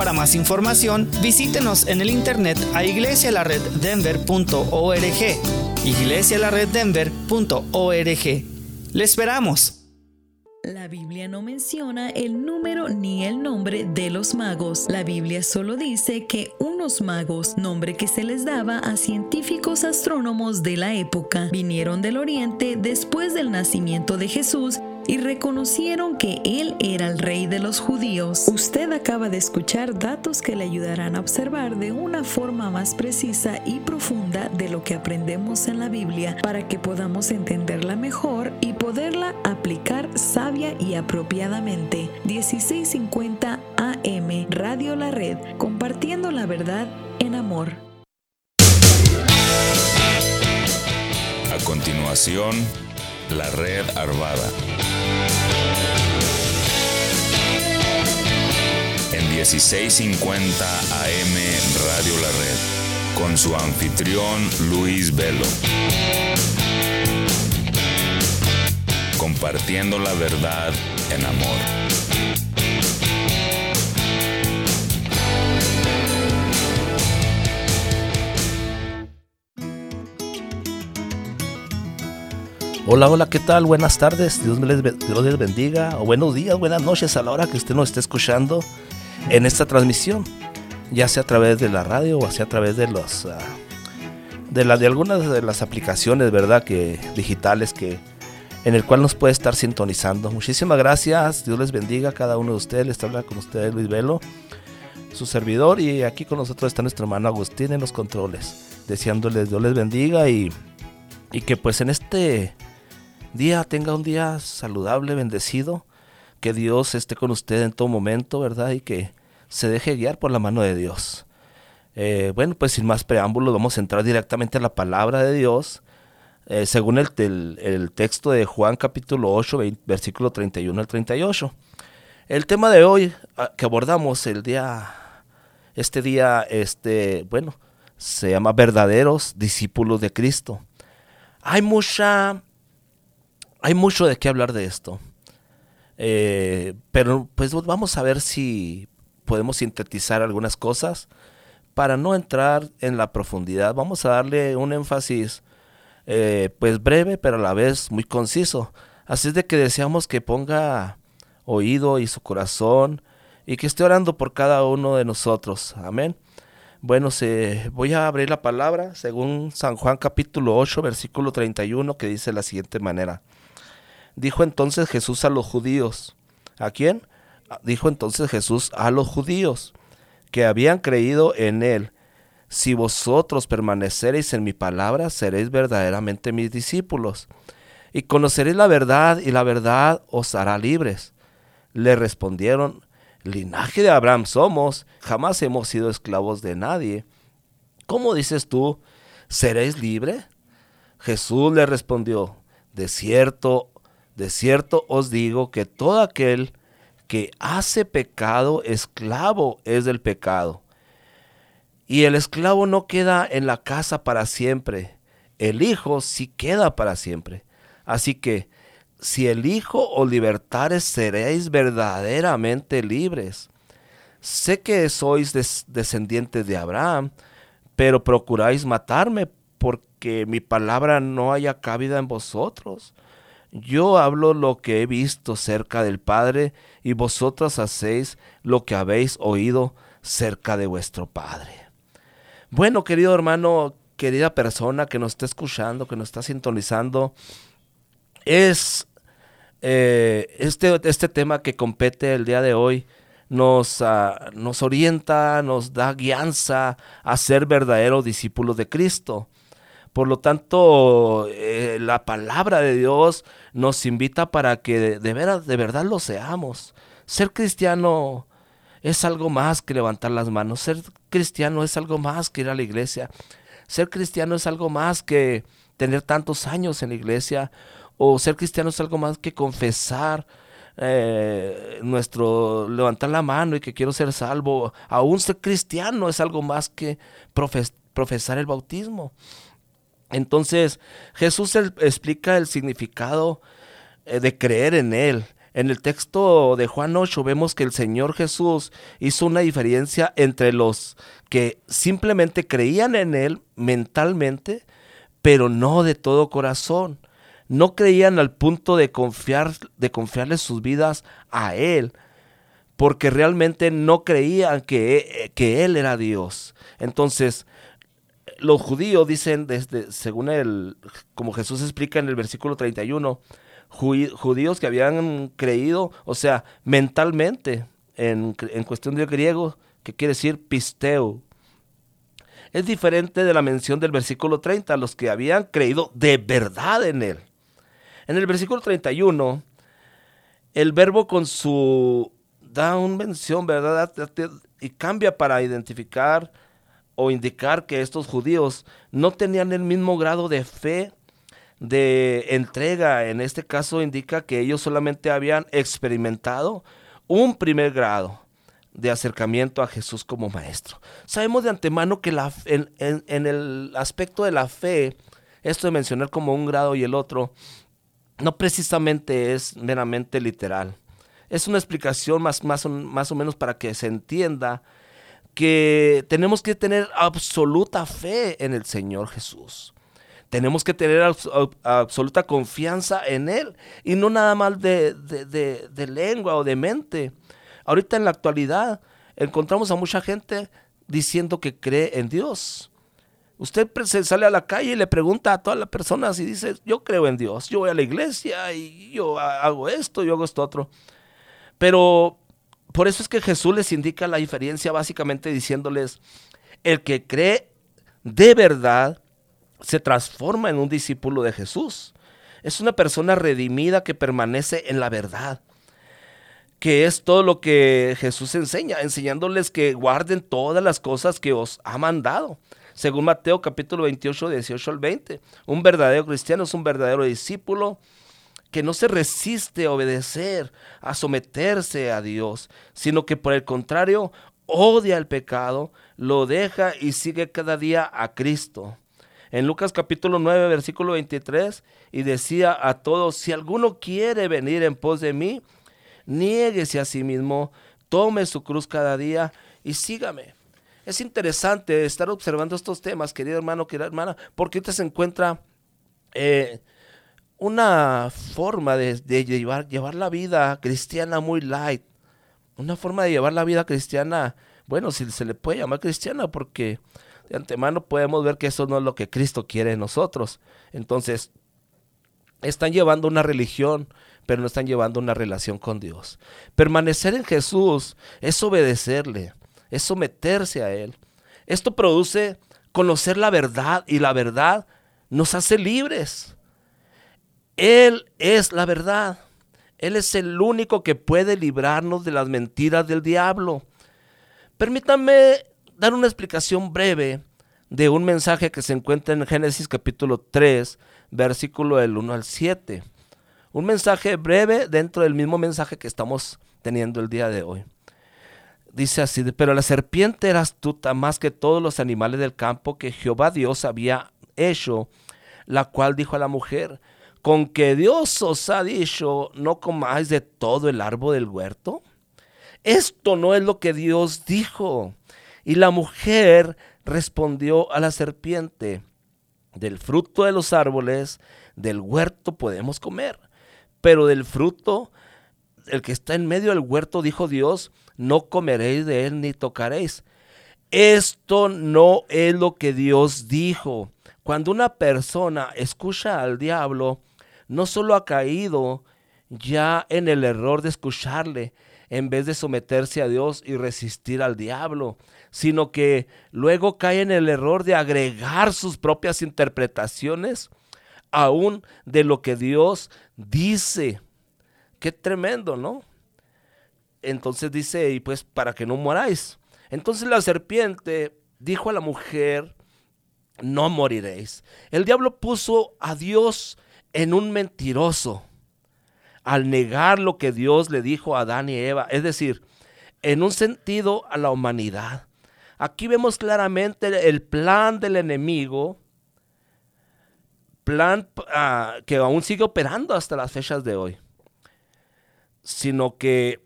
Para más información, visítenos en el internet a iglesialareddenver.org. iglesialareddenver.org. ¡Le esperamos! La Biblia no menciona el número ni el nombre de los magos. La Biblia solo dice que unos magos, nombre que se les daba a científicos astrónomos de la época, vinieron del oriente después del nacimiento de Jesús y reconocieron que Él era el rey de los judíos. Usted acaba de escuchar datos que le ayudarán a observar de una forma más precisa y profunda de lo que aprendemos en la Biblia para que podamos entenderla mejor y poderla aplicar sabia y apropiadamente. 1650 AM Radio La Red, compartiendo la verdad en amor. A continuación, la red Arvada. En 1650 AM Radio La Red, con su anfitrión Luis Velo. Compartiendo la verdad en amor. Hola, hola, ¿qué tal? Buenas tardes, Dios, les, les bendiga, o buenos días, buenas noches a la hora que usted nos esté escuchando en esta transmisión, ya sea a través de la radio o sea a través de los uh, de, la, de algunas de las aplicaciones, ¿verdad? Que digitales que en el cual nos puede estar sintonizando. Muchísimas gracias, Dios les bendiga a cada uno de ustedes, les habla con ustedes Luis Velo, su servidor, y aquí con nosotros está nuestro hermano Agustín en los controles, deseándoles Dios les bendiga y, y que pues en este día tenga un día saludable, bendecido, que Dios esté con usted en todo momento, ¿verdad? Y que se deje guiar por la mano de Dios. Eh, bueno, pues sin más preámbulos, vamos a entrar directamente a la palabra de Dios. Eh, según el, el, texto de Juan capítulo 8, 20, versículo 31 al 38. El tema de hoy ah, que abordamos el día, este día, este, bueno, se llama verdaderos discípulos de Cristo. Hay mucha hay mucho de qué hablar de esto. Eh, pero pues vamos a ver si podemos sintetizar algunas cosas para no entrar en la profundidad. Vamos a darle un énfasis eh, pues breve, pero a la vez muy conciso. Así es de que deseamos que ponga oído y su corazón y que esté orando por cada uno de nosotros. Amén. Bueno, se, voy a abrir la palabra según San Juan capítulo 8, versículo 31, que dice de la siguiente manera. Dijo entonces Jesús a los judíos. ¿A quién? Dijo entonces Jesús a los judíos que habían creído en él. Si vosotros permaneceréis en mi palabra, seréis verdaderamente mis discípulos. Y conoceréis la verdad, y la verdad os hará libres. Le respondieron, linaje de Abraham somos, jamás hemos sido esclavos de nadie. ¿Cómo dices tú, seréis libre? Jesús le respondió, de cierto, de cierto os digo que todo aquel que hace pecado, esclavo es del pecado. Y el esclavo no queda en la casa para siempre, el Hijo sí queda para siempre. Así que, si el Hijo os libertares, seréis verdaderamente libres. Sé que sois descendientes de Abraham, pero procuráis matarme porque mi palabra no haya cabida en vosotros. Yo hablo lo que he visto cerca del Padre, y vosotros hacéis lo que habéis oído cerca de vuestro Padre. Bueno, querido hermano, querida persona que nos está escuchando, que nos está sintonizando, es eh, este, este tema que compete el día de hoy nos, ah, nos orienta, nos da guianza a ser verdaderos discípulos de Cristo. Por lo tanto, eh, la palabra de Dios nos invita para que de, veras, de verdad lo seamos. Ser cristiano es algo más que levantar las manos. Ser cristiano es algo más que ir a la iglesia. Ser cristiano es algo más que tener tantos años en la iglesia o ser cristiano es algo más que confesar eh, nuestro, levantar la mano y que quiero ser salvo. Aún ser cristiano es algo más que profesar el bautismo. Entonces Jesús explica el significado eh, de creer en Él. En el texto de Juan 8 vemos que el Señor Jesús hizo una diferencia entre los que simplemente creían en Él mentalmente, pero no de todo corazón no creían al punto de confiar, de confiarle sus vidas a Él, porque realmente no creían que, que Él era Dios. Entonces, los judíos dicen, desde, según el, como Jesús explica en el versículo 31, judíos que habían creído, o sea, mentalmente, en, en cuestión de griego, que quiere decir pisteo. Es diferente de la mención del versículo 30, los que habían creído de verdad en Él. En el versículo 31, el verbo con su da una mención, ¿verdad? Y cambia para identificar o indicar que estos judíos no tenían el mismo grado de fe, de entrega. En este caso indica que ellos solamente habían experimentado un primer grado de acercamiento a Jesús como maestro. Sabemos de antemano que la, en, en el aspecto de la fe, esto de mencionar como un grado y el otro, no precisamente es meramente literal. Es una explicación más, más, más o menos para que se entienda que tenemos que tener absoluta fe en el Señor Jesús. Tenemos que tener absoluta confianza en Él y no nada más de, de lengua o de mente. Ahorita en la actualidad encontramos a mucha gente diciendo que cree en Dios, Usted sale a la calle y le pregunta a todas las personas y dice, yo creo en Dios, yo voy a la iglesia y yo hago esto, yo hago esto otro. Pero por eso es que Jesús les indica la diferencia básicamente diciéndoles, el que cree de verdad se transforma en un discípulo de Jesús. Es una persona redimida que permanece en la verdad que es todo lo que Jesús enseña, enseñándoles que guarden todas las cosas que os ha mandado según Mateo capítulo 28, 18 al 20. Un verdadero cristiano es un verdadero discípulo que no se resiste a obedecer, a someterse a Dios, sino que por el contrario odia el pecado, lo deja y sigue cada día a Cristo. En Lucas capítulo 9, versículo 23, y decía a todos, si alguno quiere venir en pos de mí, niéguese a sí mismo, tome su cruz cada día y sígame. Es interesante estar observando estos temas, querido hermano, querida hermana, porque usted se encuentra eh, una forma de, llevar, llevar la vida cristiana muy light. Una forma de llevar la vida cristiana, bueno, si se le puede llamar cristiana, porque de antemano podemos ver que eso no es lo que Cristo quiere de nosotros. Entonces, están llevando una religión, pero no están llevando una relación con Dios. Permanecer en Jesús es obedecerle, es someterse a Él. Esto produce conocer la verdad y la verdad nos hace libres. Él es la verdad. Él es el único que puede librarnos de las mentiras del diablo. Permítanme dar una explicación breve de un mensaje que se encuentra en Génesis capítulo 3, versículo del 1 al 7. Un mensaje breve dentro del mismo mensaje que estamos teniendo el día de hoy. Dice así, pero la serpiente era astuta más que todos los animales del campo que Jehová Dios había hecho, la cual dijo a la mujer, con que Dios os ha dicho, no comáis de todo el árbol del huerto. Esto no es lo que Dios dijo. Y la mujer respondió a la serpiente, del fruto de los árboles del huerto podemos comer, pero del fruto, el que está en medio del huerto, dijo Dios, no comeréis de él ni tocaréis. Esto no es lo que Dios dijo. Cuando una persona escucha al diablo, no solo ha caído ya en el error de escucharle, en vez de someterse a Dios y resistir al diablo, sino que luego cae en el error de agregar sus propias interpretaciones aún de lo que Dios dice. Qué tremendo, ¿no? Entonces dice, y pues para que no moráis. Entonces la serpiente dijo a la mujer, no moriréis. El diablo puso a Dios en un mentiroso al negar lo que Dios le dijo a Adán y Eva, es decir, en un sentido a la humanidad. Aquí vemos claramente el plan del enemigo, plan ah, que aún sigue operando hasta las fechas de hoy, sino que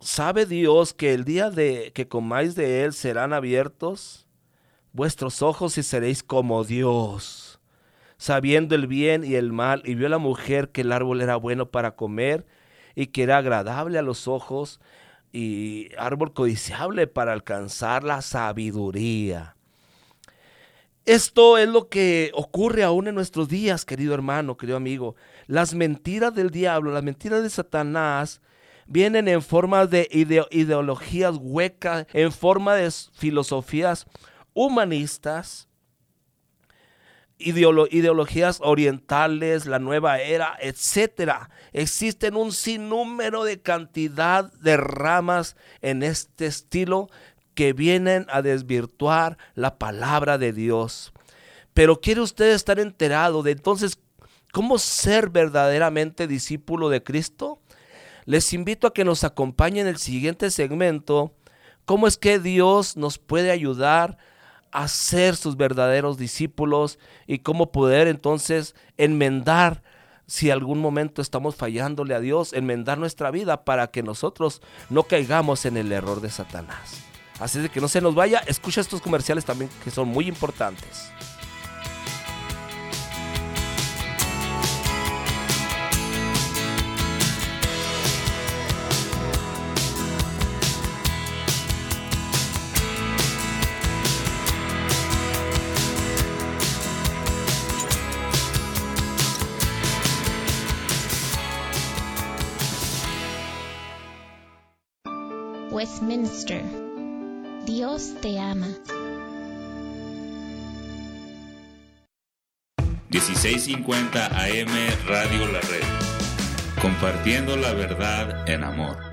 sabe Dios que el día de que comáis de él serán abiertos vuestros ojos y seréis como Dios, sabiendo el bien y el mal, y vio la mujer que el árbol era bueno para comer y que era agradable a los ojos y árbol codiciable para alcanzar la sabiduría. Esto es lo que ocurre aún en nuestros días, querido hermano, querido amigo. Las mentiras del diablo, las mentiras de Satanás, vienen en forma de ideologías huecas, en forma de filosofías humanistas, ideologías orientales, la nueva era, etcétera. Existen un sinnúmero de cantidad de ramas en este estilo que vienen a desvirtuar la palabra de Dios. Pero quiere usted estar enterado de entonces cómo ser verdaderamente discípulo de Cristo? Les invito a que nos acompañen en el siguiente segmento, cómo es que Dios nos puede ayudar a ser sus verdaderos discípulos y cómo poder entonces enmendar si algún momento estamos fallándole a Dios, enmendar nuestra vida para que nosotros no caigamos en el error de Satanás. Así de que no se nos vaya, escucha estos comerciales también que son muy importantes. Westminster. Dios te ama. 1650 AM Radio La Red. Compartiendo la verdad en amor.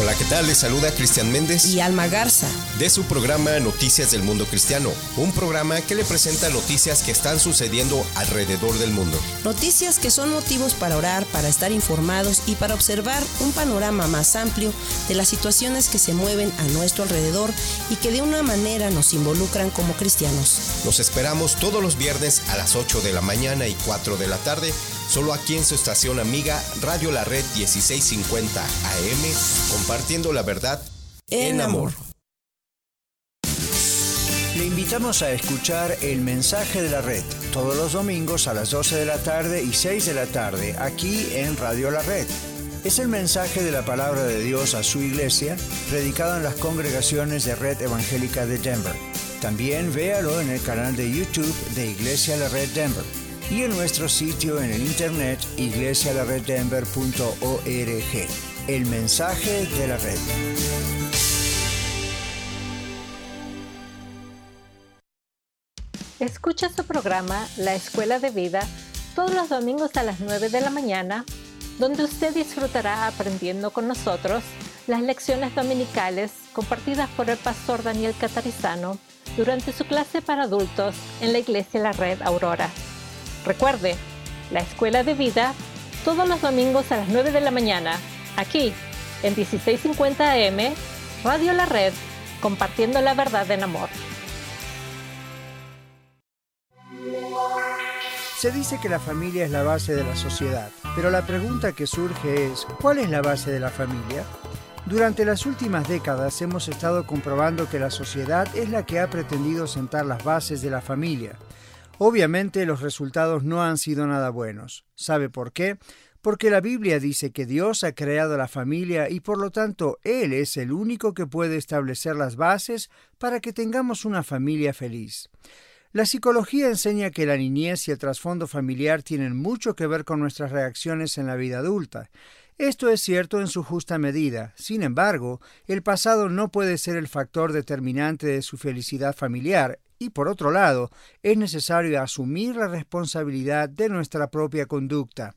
Hola, ¿qué tal? Les saluda Cristian Méndez y Alma Garza de su programa Noticias del Mundo Cristiano, un programa que le presenta noticias que están sucediendo alrededor del mundo. Noticias que son motivos para orar, para estar informados y para observar un panorama más amplio de las situaciones que se mueven a nuestro alrededor y que de una manera nos involucran como cristianos. Los esperamos todos los viernes a las 8 de la mañana y 4 de la tarde solo aquí en su estación amiga Radio La Red 1650 AM, compartiendo la verdad en amor. Le invitamos a escuchar el mensaje de la red todos los domingos a las 12 de la tarde y 6 de la tarde aquí en Radio La Red. Es el mensaje de la palabra de Dios a su iglesia, predicado en las congregaciones de Red Evangélica de Denver. También véalo en el canal de YouTube de Iglesia La Red Denver y en nuestro sitio en el internet iglesialareddenver.org. El mensaje de la red. Escucha su programa La Escuela de Vida todos los domingos a las 9 de la mañana, donde usted disfrutará aprendiendo con nosotros las lecciones dominicales compartidas por el pastor Daniel Catarizano durante su clase para adultos en la Iglesia La Red Aurora. Recuerde, La Escuela de Vida todos los domingos a las 9 de la mañana, aquí en 1650 AM, Radio La Red, compartiendo la verdad en amor. Se dice que la familia es la base de la sociedad, pero la pregunta que surge es, ¿cuál es la base de la familia? Durante las últimas décadas hemos estado comprobando que la sociedad es la que ha pretendido sentar las bases de la familia. Obviamente los resultados no han sido nada buenos. ¿Sabe por qué? Porque la Biblia dice que Dios ha creado la familia y por lo tanto Él es el único que puede establecer las bases para que tengamos una familia feliz. La psicología enseña que la niñez y el trasfondo familiar tienen mucho que ver con nuestras reacciones en la vida adulta. Esto es cierto en su justa medida. Sin embargo, el pasado no puede ser el factor determinante de su felicidad familiar, y por otro lado, es necesario asumir la responsabilidad de nuestra propia conducta.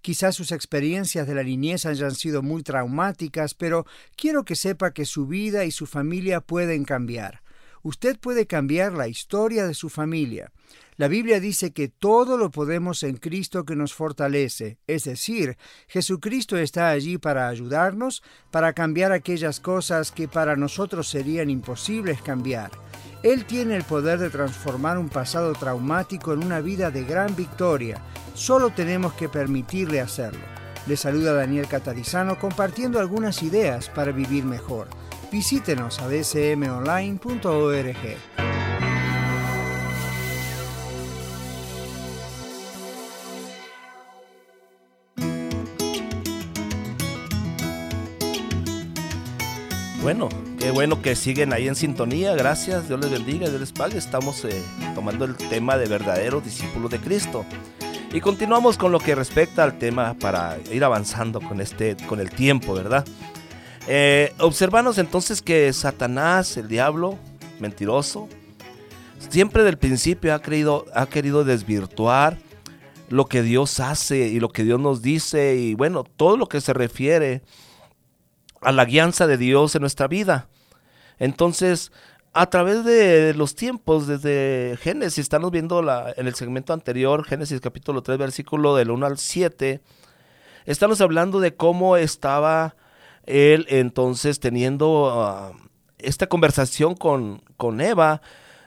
Quizás sus experiencias de la niñez hayan sido muy traumáticas, pero quiero que sepa que su vida y su familia pueden cambiar usted puede cambiar la historia de su familia. La Biblia dice que todo lo podemos en Cristo que nos fortalece, es decir, Jesucristo está allí para ayudarnos, para cambiar aquellas cosas que para nosotros serían imposibles cambiar. Él tiene el poder de transformar un pasado traumático en una vida de gran victoria. Solo tenemos que permitirle hacerlo. Le saluda Daniel Catarizano compartiendo algunas ideas para vivir mejor. Visítenos a dcmonline.org. Bueno, qué bueno que siguen ahí en sintonía. Gracias, Dios les bendiga, Dios les pague. Estamos eh, tomando el tema de verdaderos discípulos de Cristo. Y continuamos con lo que respecta al tema para ir avanzando con, este, con el tiempo, ¿verdad? Eh, observanos entonces que Satanás, el diablo, mentiroso, siempre del principio ha, creído, ha querido desvirtuar lo que Dios hace y lo que Dios nos dice y bueno, todo lo que se refiere a la guianza de Dios en nuestra vida. Entonces, a través de los tiempos, desde Génesis, estamos viendo la, en el segmento anterior, Génesis capítulo 3, versículo del 1 al 7, estamos hablando de cómo estaba él entonces teniendo ah, esta conversación con, con Eva,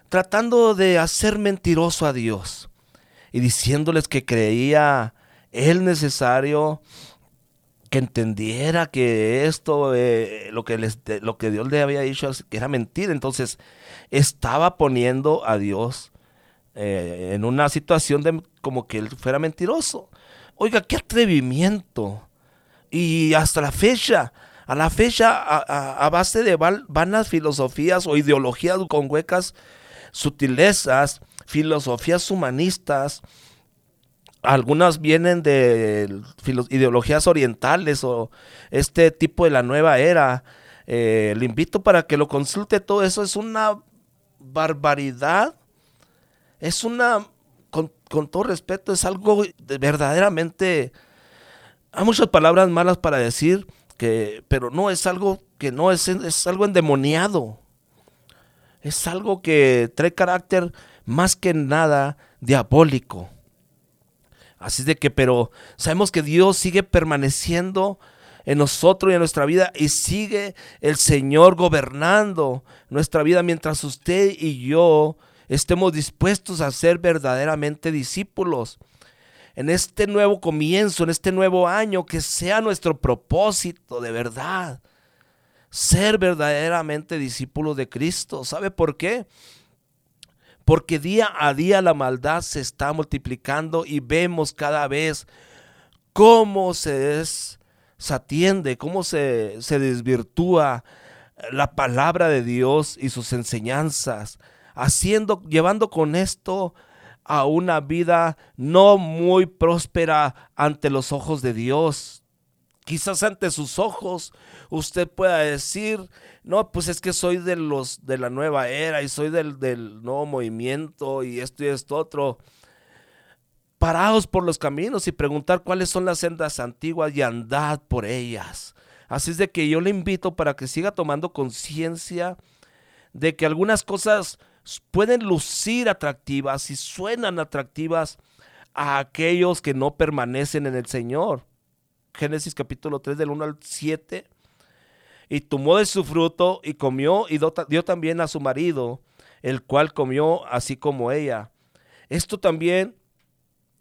tratando de hacer mentiroso a Dios y diciéndoles que creía él necesario que entendiera que esto, eh, lo, que les, lo que Dios le había dicho, era mentira. Entonces, estaba poniendo a Dios eh, en una situación de como que él fuera mentiroso. Oiga, qué atrevimiento. Y hasta la fecha, a la fecha, a, base de vanas filosofías o ideologías con huecas sutilezas, filosofías humanistas, algunas vienen de ideologías orientales o este tipo de la nueva era. Eh, le invito para que lo consulte. Todo eso es una barbaridad. Es una, con, con todo respeto, es algo verdaderamente... Hay muchas palabras malas para decir, pero no es algo que no es, es algo endemoniado. Es algo que trae carácter más que nada diabólico. Así de que, pero sabemos que Dios sigue permaneciendo en nosotros y en nuestra vida y sigue el Señor gobernando nuestra vida mientras usted y yo estemos dispuestos a ser verdaderamente discípulos en este nuevo comienzo, en este nuevo año, que sea nuestro propósito de verdad. Ser verdaderamente discípulos de Cristo. ¿Sabe por qué? Porque día a día la maldad se está multiplicando y vemos cada vez cómo se desatiende, cómo se, se desvirtúa la palabra de Dios y sus enseñanzas, haciendo, llevando con esto a una vida no muy próspera ante los ojos de Dios. Quizás ante sus ojos usted pueda decir, no, pues es que soy de los de la nueva era y soy del, del nuevo movimiento y esto y esto otro. Paraos por los caminos y preguntar cuáles son las sendas antiguas y andad por ellas. Así es de que yo le invito para que siga tomando conciencia de que algunas cosas pueden lucir atractivas y suenan atractivas a aquellos que no permanecen en el Señor. Génesis capítulo 3 del 1 al 7. Y tomó de su fruto y comió y dio también a su marido, el cual comió así como ella. Esto también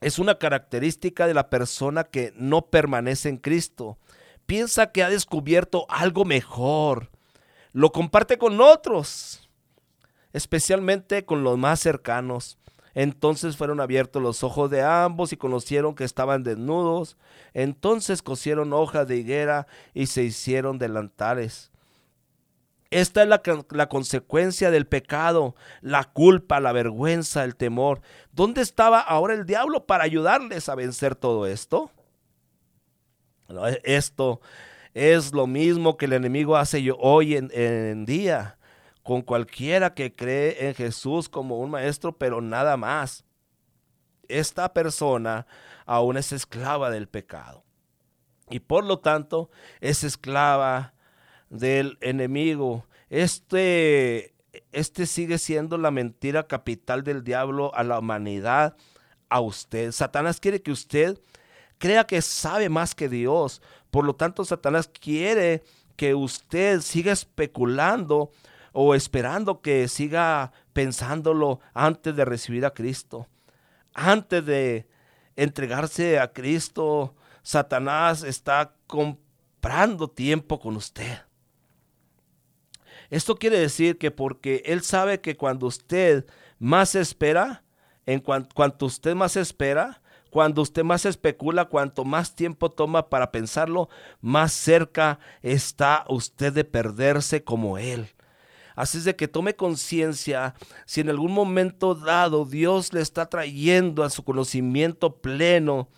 es una característica de la persona que no permanece en Cristo. Piensa que ha descubierto algo mejor. Lo comparte con otros especialmente con los más cercanos. Entonces fueron abiertos los ojos de ambos y conocieron que estaban desnudos. Entonces cosieron hojas de higuera y se hicieron delantales. Esta es la, la, consecuencia del pecado, la culpa, la vergüenza, el temor. ¿Dónde estaba ahora el diablo para ayudarles a vencer todo esto? esto es lo mismo que el enemigo hace hoy en día con cualquiera que cree en Jesús como un maestro, pero nada más. Esta persona aún es esclava del pecado. Y por lo tanto es esclava del enemigo. Este, este sigue siendo la mentira capital del diablo a la humanidad, a usted. Satanás quiere que usted crea que sabe más que Dios. Por lo tanto, Satanás quiere que usted siga especulando o esperando que siga pensándolo antes de recibir a Cristo. Antes de entregarse a Cristo, Satanás está comprando tiempo con usted. Esto quiere decir que porque Él sabe que cuando usted más espera, en cuanto usted más espera, cuando usted más especula, cuanto más tiempo toma para pensarlo, más cerca está usted de perderse como Él. Así es de que tome conciencia si en algún momento dado Dios le está trayendo a su conocimiento pleno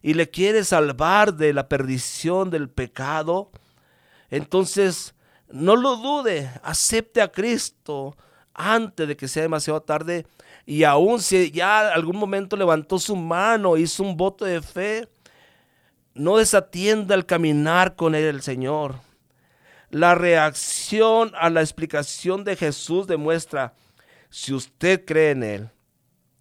y le quiere salvar de la perdición del pecado, entonces no lo dude, acepte a Cristo antes de que sea demasiado tarde y aún si ya algún momento levantó su mano, hizo un voto de fe, no desatienda el caminar con él el Señor. La reacción a la explicación de Jesús demuestra, si usted cree en Él,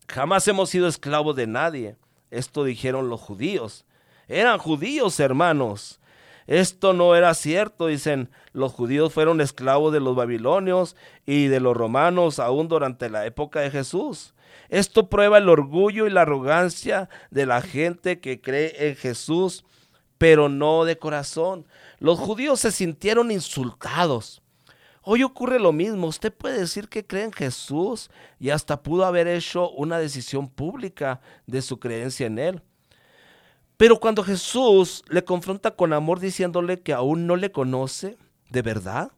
jamás hemos sido esclavos de nadie. Esto dijeron los judíos. Eran judíos, hermanos. Esto no era cierto, dicen, los judíos fueron esclavos de los babilonios y de los romanos aún durante la época de Jesús. Esto prueba el orgullo y la arrogancia de la gente que cree en Jesús, pero no de corazón. Los judíos se sintieron insultados. Hoy ocurre lo mismo. Usted puede decir que cree en Jesús y hasta pudo haber hecho una decisión pública de su creencia en Él. Pero cuando Jesús le confronta con amor diciéndole que aún no le conoce de verdad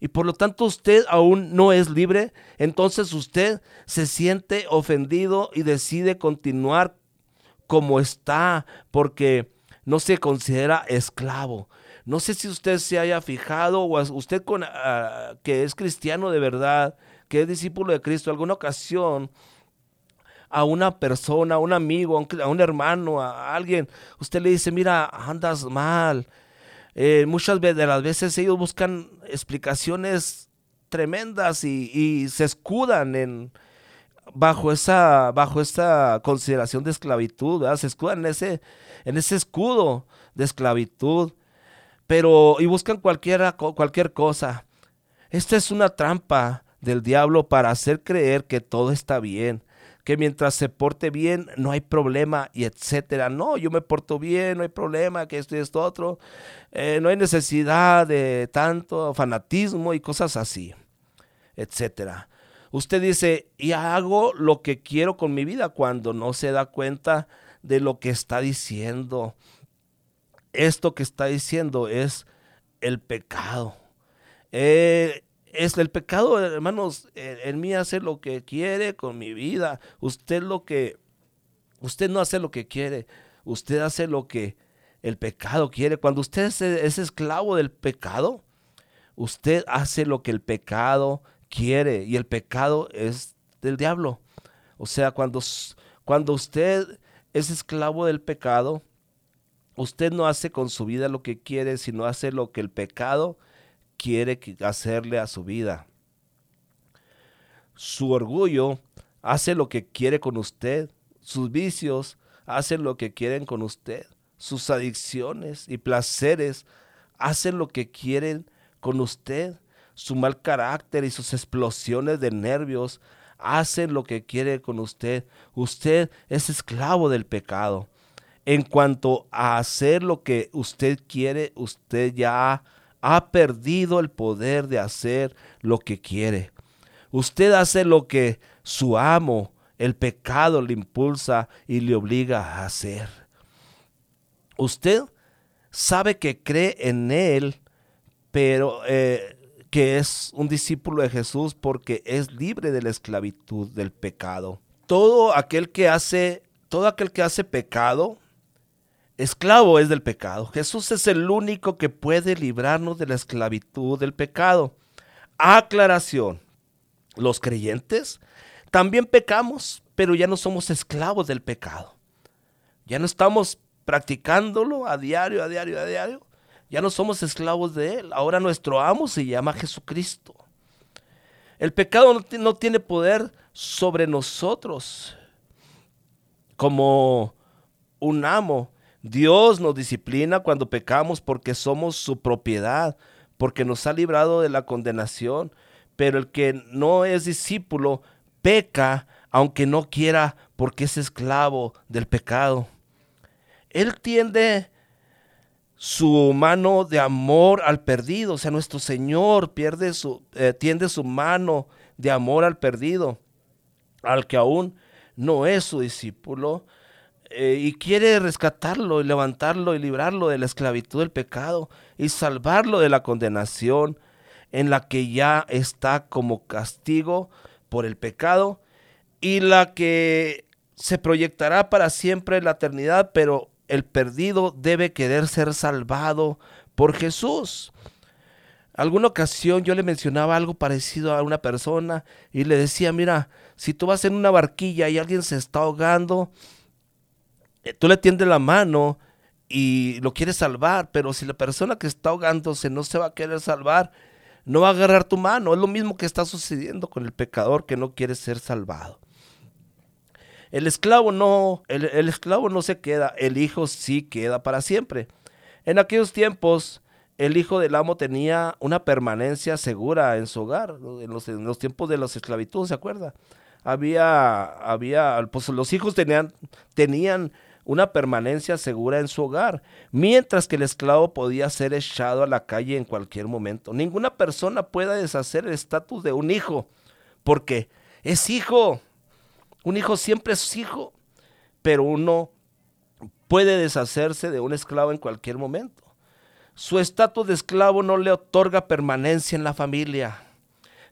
y por lo tanto usted aún no es libre, entonces usted se siente ofendido y decide continuar como está porque no se considera esclavo. No sé si usted se haya fijado o usted con, ah, que es cristiano de verdad, que es discípulo de Cristo, alguna ocasión a una persona, a un amigo, a un, hermano, a alguien, usted le dice, mira, andas mal. Eh, muchas de las veces ellos buscan explicaciones tremendas y, se escudan en, bajo esa, bajo consideración de esclavitud, se escudan en ese, en ese escudo de esclavitud pero y buscan cualquiera, cualquier cosa. Esta es una trampa del diablo para hacer creer que todo está bien, que mientras se porte bien no hay problema y etcétera. No, yo me porto bien, no hay problema, que esto y esto otro. Eh, no hay necesidad de tanto fanatismo y cosas así, etcétera. Usted dice, y hago lo que quiero con mi vida cuando no se da cuenta de lo que está diciendo. Esto que está diciendo es el pecado. Eh, es el pecado, hermanos, en, mí hace lo que quiere con mi vida. Usted lo que, usted no hace lo que quiere, usted hace lo que el pecado quiere. Cuando usted es, es esclavo del pecado, usted hace lo que el pecado quiere y el pecado es del diablo. O sea, cuando, cuando usted es esclavo del pecado, usted no hace con su vida lo que quiere, sino hace lo que el pecado quiere hacerle a su vida. Su orgullo hace lo que quiere con usted. Sus vicios hacen lo que quieren con usted. Sus adicciones y placeres hacen lo que quieren con usted su mal carácter y sus explosiones de nervios hacen lo que quiere con usted. Usted es esclavo del pecado. En cuanto a hacer lo que usted quiere, usted ya ha perdido el poder de hacer lo que quiere. Usted hace lo que su amo, el pecado, le impulsa y le obliga a hacer. Usted sabe que cree en él, pero eh, que es un discípulo de Jesús porque es libre de la esclavitud del pecado. Todo aquel que hace, todo aquel que hace pecado, esclavo es del pecado. Jesús es el único que puede librarnos de la esclavitud del pecado. Aclaración. Los creyentes también pecamos, pero ya no somos esclavos del pecado. Ya no estamos practicándolo a diario, a diario, a diario, ya no somos esclavos de Él. Ahora nuestro amo se llama Jesucristo. El pecado no, tiene poder sobre nosotros como un amo. Dios nos disciplina cuando pecamos porque somos su propiedad, porque nos ha librado de la condenación. Pero el que no es discípulo peca aunque no quiera porque es esclavo del pecado. Él tiende su mano de amor al perdido. O sea, nuestro Señor pierde su, eh, tiende su mano de amor al perdido, al que aún no es su discípulo, eh, y quiere rescatarlo y levantarlo y librarlo de la esclavitud del pecado y salvarlo de la condenación en la que ya está como castigo por el pecado y la que se proyectará para siempre en la eternidad, pero el perdido debe querer ser salvado por Jesús. Alguna ocasión yo le mencionaba algo parecido a una persona y le decía, mira, si tú vas en una barquilla y alguien se está ahogando, eh, tú le tiendes la mano y lo quieres salvar, pero si la persona que está ahogándose no se va a querer salvar, no va a agarrar tu mano. Es lo mismo que está sucediendo con el pecador que no quiere ser salvado. El esclavo no, el, esclavo no se queda, el hijo sí queda para siempre. En aquellos tiempos, el hijo del amo tenía una permanencia segura en su hogar, en los, en los tiempos de la esclavitud, ¿se acuerda? Había, había, pues los hijos tenían, tenían una permanencia segura en su hogar, mientras que el esclavo podía ser echado a la calle en cualquier momento. Ninguna persona puede deshacer el estatus de un hijo, porque es hijo. Un hijo siempre es hijo, pero uno puede deshacerse de un esclavo en cualquier momento. Su estatus de esclavo no le otorga permanencia en la familia.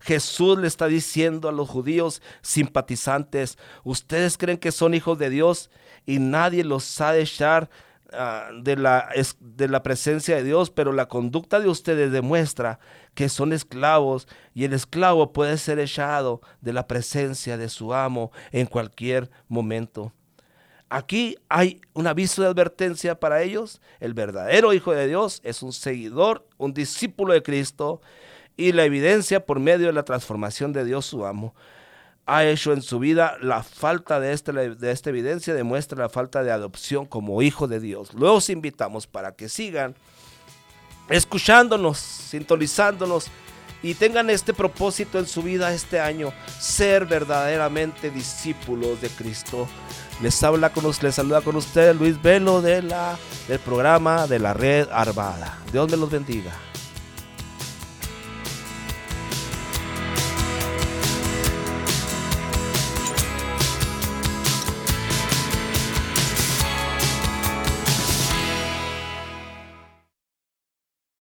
Jesús le está diciendo a los judíos simpatizantes, ustedes creen que son hijos de Dios y nadie los ha de echar Ah, de, la, de la presencia de Dios, pero la conducta de ustedes demuestra que son esclavos y el esclavo puede ser echado de la presencia de su amo en cualquier momento. Aquí hay un aviso de advertencia para ellos. El verdadero Hijo de Dios es un seguidor, un discípulo de Cristo y la evidencia por medio de la transformación de Dios su amo ha hecho en su vida, la falta de, este, de esta evidencia demuestra la falta de adopción como hijo de Dios. Los invitamos para que sigan escuchándonos, sintonizándonos y tengan este propósito en su vida este año, ser verdaderamente discípulos de Cristo. Les habla con les saluda con ustedes Luis Velo de la, del programa de la Red Armada. Dios me los bendiga.